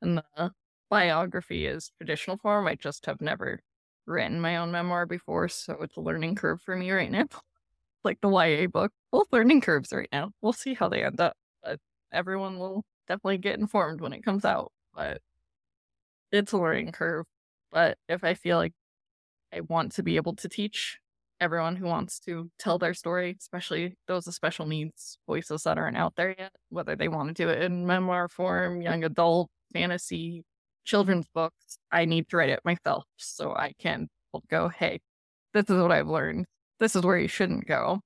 And the biography is traditional form. I just have never written my own memoir before, so it's a learning curve for me right now. [laughs] like the YA book, both learning curves right now. We'll see how they end up. But everyone will definitely get informed when it comes out. But it's a learning curve. But if I feel like I want to be able to teach everyone who wants to tell their story, especially those with special needs voices that aren't out there yet, whether they want to do it in memoir form, young adult, fantasy, children's books, I need to write it myself so I can go, hey, this is what I've learned. This is where you shouldn't go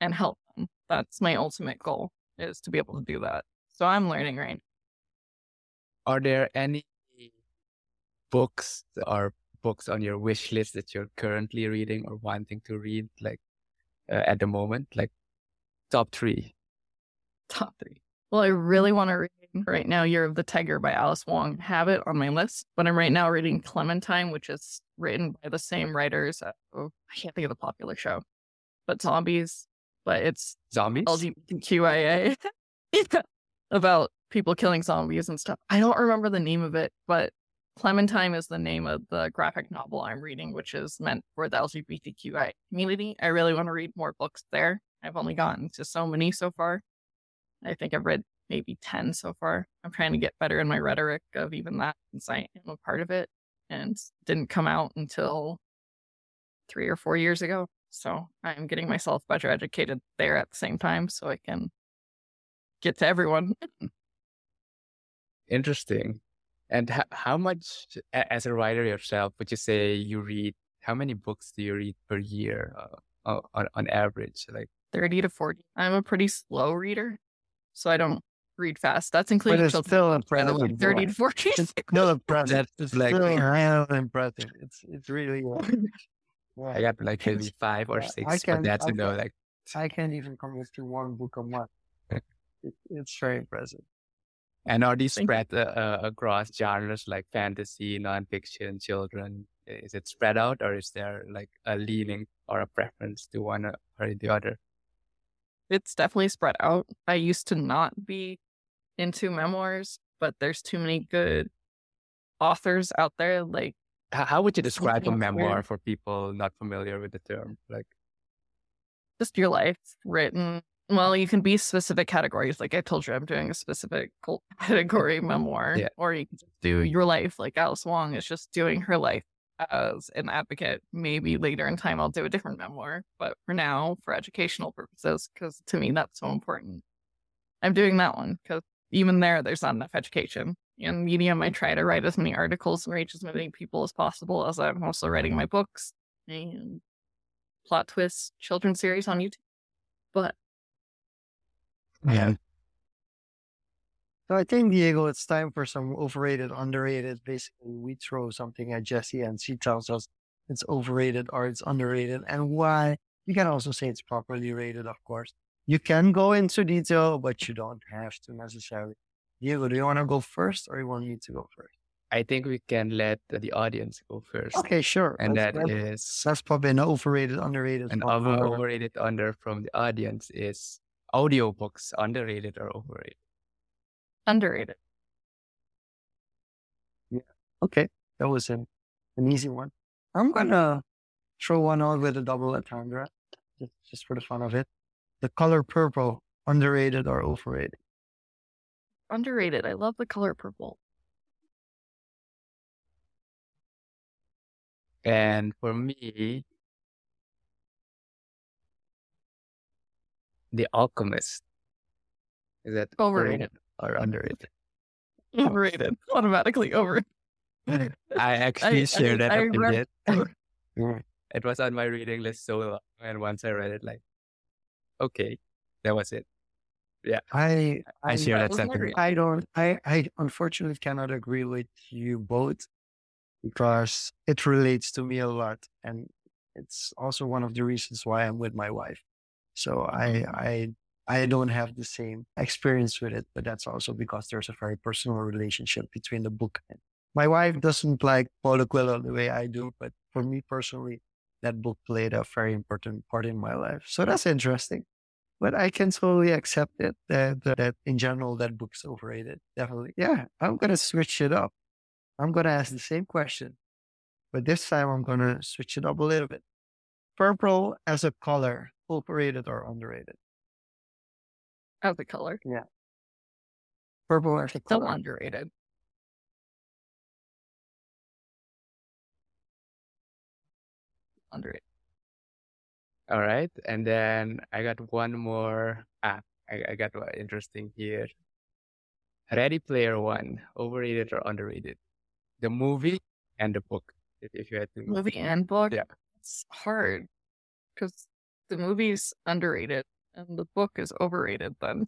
and help them. That's my ultimate goal is to be able to do that. So I'm learning right now. Are there any books or books on your wish list that you're currently reading or wanting to read, like uh, at the moment, like top three? Top three. Well, I really want to read right now Year of the Tiger by Alice Wong. Have it on my list, but I'm right now reading Clementine, which is written by the same writers. Of, oh, I can't think of the popular show, but zombies. But it's Zombies? LGBTQIA yeah, [laughs] about people killing zombies and stuff. I don't remember the name of it, but Clementine is the name of the graphic novel I'm reading, which is meant for the LGBTQI community. I really want to read more books there. I've only gotten to so many so far. I think I've read maybe 10 so far. I'm trying to get better in my rhetoric of even that since I am a part of it and didn't come out until three or four years ago. So I'm getting myself better educated there at the same time so I can get to everyone. Interesting. And h- how much, as a writer yourself, would you say you read? How many books do you read per year uh, uh, on, on average? Like 30 to 40. I'm a pretty slow reader, so I don't read fast. That's But including it's children. still by impressive. way, 30 to 40. It's still [laughs] impressive. That's It's like- still [laughs] really impressive. It's it's really. uh, yeah. I got like maybe five or six, I but can- that's I to know can- like I can't even come with to one book a month. [laughs] It, it's very impressive. And are these Thank spread uh, uh, across genres like fantasy, nonfiction, children? Is it spread out, or is there like a leaning or a preference to one or the other? it's definitely spread out. I used to not be into memoirs, but there's too many good authors out there. Like, How, how would you describe a memoir weird. for people not familiar with the term? Like, just your life written. Well, you can be specific categories. Like I told you, I'm doing a specific [laughs] category memoir, Yeah. or you can just do mm-hmm. your life. Like Alice Wong is just doing her life as an advocate. Maybe later in time, I'll do a different memoir, but for now, for educational purposes, because to me, that's so important. I'm doing that one because even there, there's not enough education. In Medium, I try to write as many articles and reach as many people as possible as I'm also writing my books and plot twist children's series on YouTube. But yeah, So I think Diego, it's time for some overrated, underrated. Basically, we throw something at Jessi, and she tells us it's overrated or it's underrated, and why. You can also say it's properly rated, of course. You can go into detail, but you don't have to necessarily. Diego, do you want to go first, or you want me to go first? I think we can let the audience go first, Okay, sure. and let's, that let's, is let's pop overrated, underrated. an over, overrated under from the audience is audiobooks underrated or overrated. underrated. Yeah. Okay, that was an, an easy one. I'm gonna throw one out with a double entendre, just, just for the fun of it. The color purple, underrated or overrated? Underrated. I love the color purple. And for me, The Alchemist. Is that Overrated. or underrated? [laughs] Overrated. Automatically over. [laughs] I actually I- shared that I opinion. read- [laughs] it was on my reading list so long, and once I read it, like, okay, that was it. Yeah, I I share that was sentiment. I don't. I I unfortunately cannot agree with you both because it relates to me a lot, and It's also one of the reasons why I'm with my wife. So I I I don't have the same experience with it, but that's also because there's a very personal relationship between the book and my wife doesn't like Paulo Coelho the way I do, but for me personally, that book played a very important part in my life. So that's interesting. But I can totally accept it that, that in general that book's overrated. Definitely. Yeah, I'm gonna switch it up. I'm gonna ask the same question. But this time I'm gonna switch it up a little bit. Purple as a color, overrated or underrated? As a color. Yeah. Purple as a So underrated. Underrated. All right. And then I got one more. Ah, I, I got one interesting here. Ready Player One, overrated or underrated? The movie and the book. If, if you had to Movie and book. Yeah. It's hard because the movie's underrated and the book is overrated then.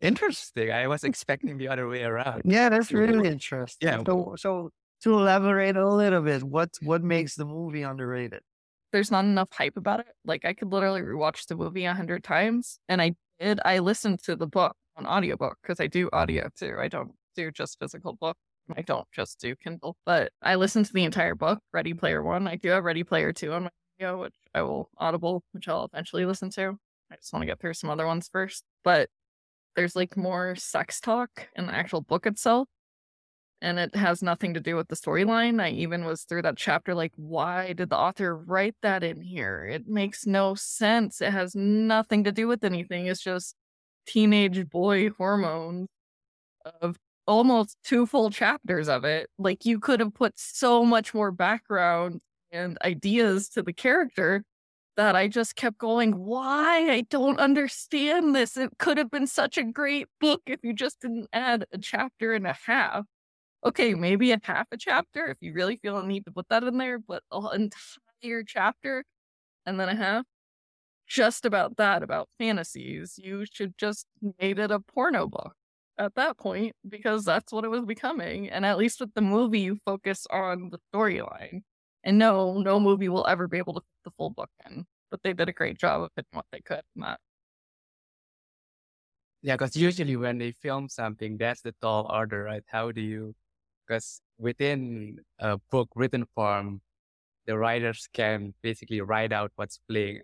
Interesting. I was expecting the other way around. Yeah, that's really interesting. Yeah. So, so to elaborate a little bit, what what makes the movie underrated? There's not enough hype about it. Like I could literally rewatch the movie a hundred times and I did. I listened to the book on audiobook because I do audio too. I don't do just physical book. I don't just do Kindle, but I listened to the entire book, Ready Player One. I do have Ready Player Two on my video, which I will Audible, which I'll eventually listen to. I just want to get through some other ones first. But there's like more sex talk in the actual book itself. And it has nothing to do with the storyline. I even was through that chapter like, why did the author write that in here? It makes no sense. It has nothing to do with anything. It's just teenage boy hormones of almost two full chapters of it. Like you could have put so much more background and ideas to the character that I just kept going, why? I don't understand this. It could have been such a great book if you just didn't add a chapter and a half. Okay, maybe a half a chapter if you really feel a need to put that in there, but an entire chapter and then a half just about that, about fantasies. You should just made it a porno book at that point because that's what it was becoming. And at least with the movie, you focus on the storyline. And no, no movie will ever be able to fit the full book in. But they did a great job of fitting what they could in that. Yeah, because usually when they film something, that's the tall order, right? How do you? Because within a book written form, the writers can basically write out what's playing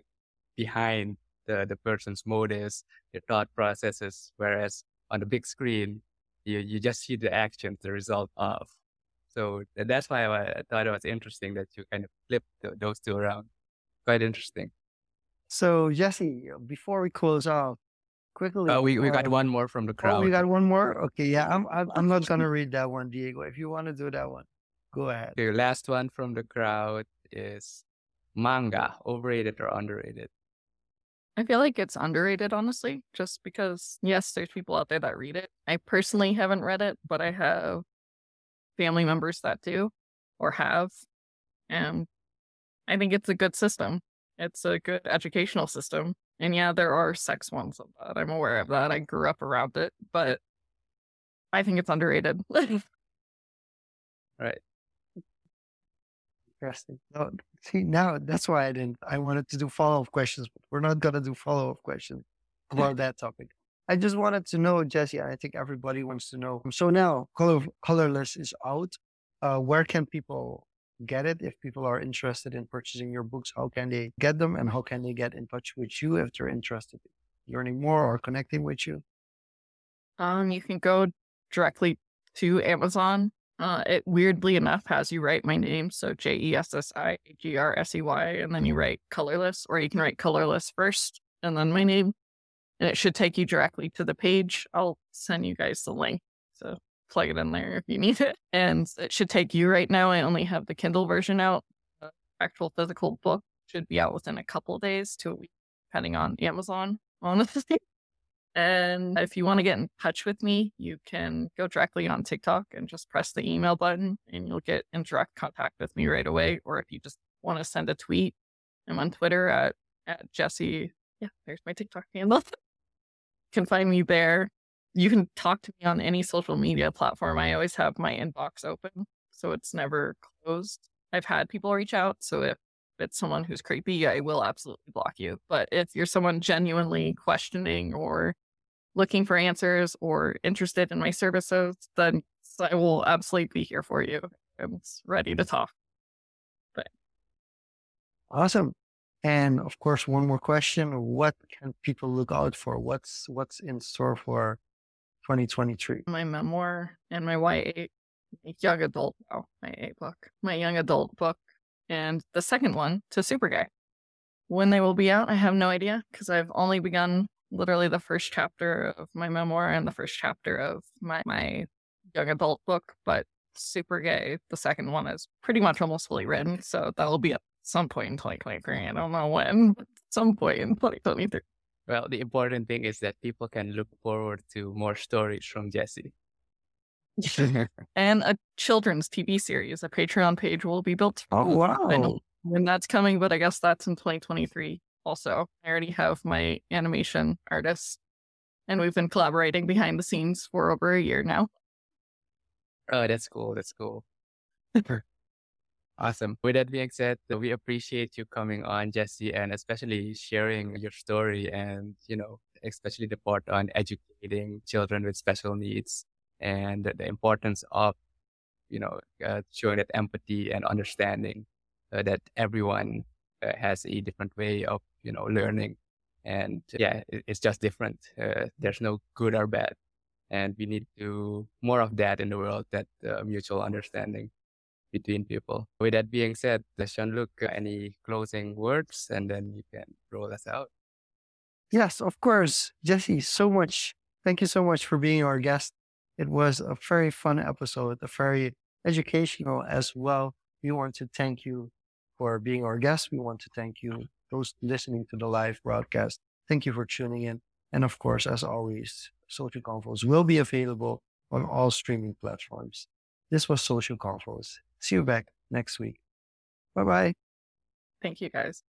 behind the the person's motives, their thought processes. Whereas on the big screen, you you just see the actions, the result of. So that's why I, I thought it was interesting that you kind of flip th- those two around. Quite interesting. So Jessi, before we close out, quickly. Uh, we we got uh, one more from the Oh, crowd. we got one more. Okay, yeah, I'm I'm, I'm not gonna [laughs] read that one, Diego. If you want to do that one, go ahead. Okay, last one from the crowd is manga, overrated or underrated? I feel like it's underrated, honestly, just because, yes, there's people out there that read it. I personally haven't read it, but I have family members that do or have. And I think it's a good system. It's a good educational system. And yeah, there are sex ones of that. I'm aware of that. I grew up around it, but I think it's underrated. [laughs] Right. Interesting. No, see, now that's why I didn't. I wanted to do follow up questions, but we're not gonna do follow up questions about that topic. I just wanted to know, Jessi. I think everybody wants to know. So now, color colorless is out. Uh, where can people get it if people are interested in purchasing your books? How can they get them, and how can they get in touch with you if they're interested in learning more or connecting with you? Um, you can go directly to Amazon. Uh, it weirdly enough has you write my name, so J E S S I G R S E Y, and then you write colorless, or you can write colorless first and then my name, and it should take you directly to the page. I'll send you guys the link, so plug it in there if you need it, and it should take you right now. I only have the Kindle version out. The actual physical book should be out within a couple days to a week, depending on Amazon. Honestly. [laughs] And if you want to get in touch with me, you can go directly on TikTok and just press the email button and you'll get in direct contact with me right away. Or if you just want to send a tweet, I'm on Twitter at, at Jessi. Yeah, there's my TikTok handle. [laughs] can find me there. You can talk to me on any social media platform. I always have my inbox open, so it's never closed. I've had people reach out. So if it's someone who's creepy, I will absolutely block you. But if you're someone genuinely questioning or looking for answers or interested in my services, then I will absolutely be here for you. I'm ready to talk. But awesome. And of course, one more question: What can people look out for? What's what's in store for 2023? My memoir and my YA young adult, oh, my A book, my young adult book, and the second one to Super Gay. When they will be out, I have no idea because I've only begun literally the first chapter of my memoir and the first chapter of my my young adult book. But Super Gay, the second one, is pretty much almost fully written, so that'll be at some point in 2023. I don't know when, but some point in 2023. Well, the important thing is that people can look forward to more stories from Jessi. [laughs] and a children's TV series. A Patreon page will be built. Oh wow! when that's coming, but I guess that's in 2023. Also, I already have my animation artist, and we've been collaborating behind the scenes for over a year now. Oh, that's cool. That's cool. [laughs] awesome. With that being said, we appreciate you coming on, Jessi, and especially sharing your story and, you know, especially the part on educating children with special needs and the importance of, you know, uh, showing that empathy and understanding uh, that everyone uh, has a different way of, you know, learning. And yeah, it, it's just different. Uh, there's no good or bad. And we need to more of that in the world, that uh, mutual understanding between people. With that being said, Jean-Luc, any closing words and then you can roll us out. Yes, of course. Jessi, so much. Thank you so much for being our guest it was a very fun episode, a very educational as well. We want to thank you for being our guest. We want to thank you, those listening to the live broadcast. Thank you for tuning in. And of course, as always, Social Confoes will be available on all streaming platforms. This was Social Confoes. See you back next week. Bye bye. Thank you, guys.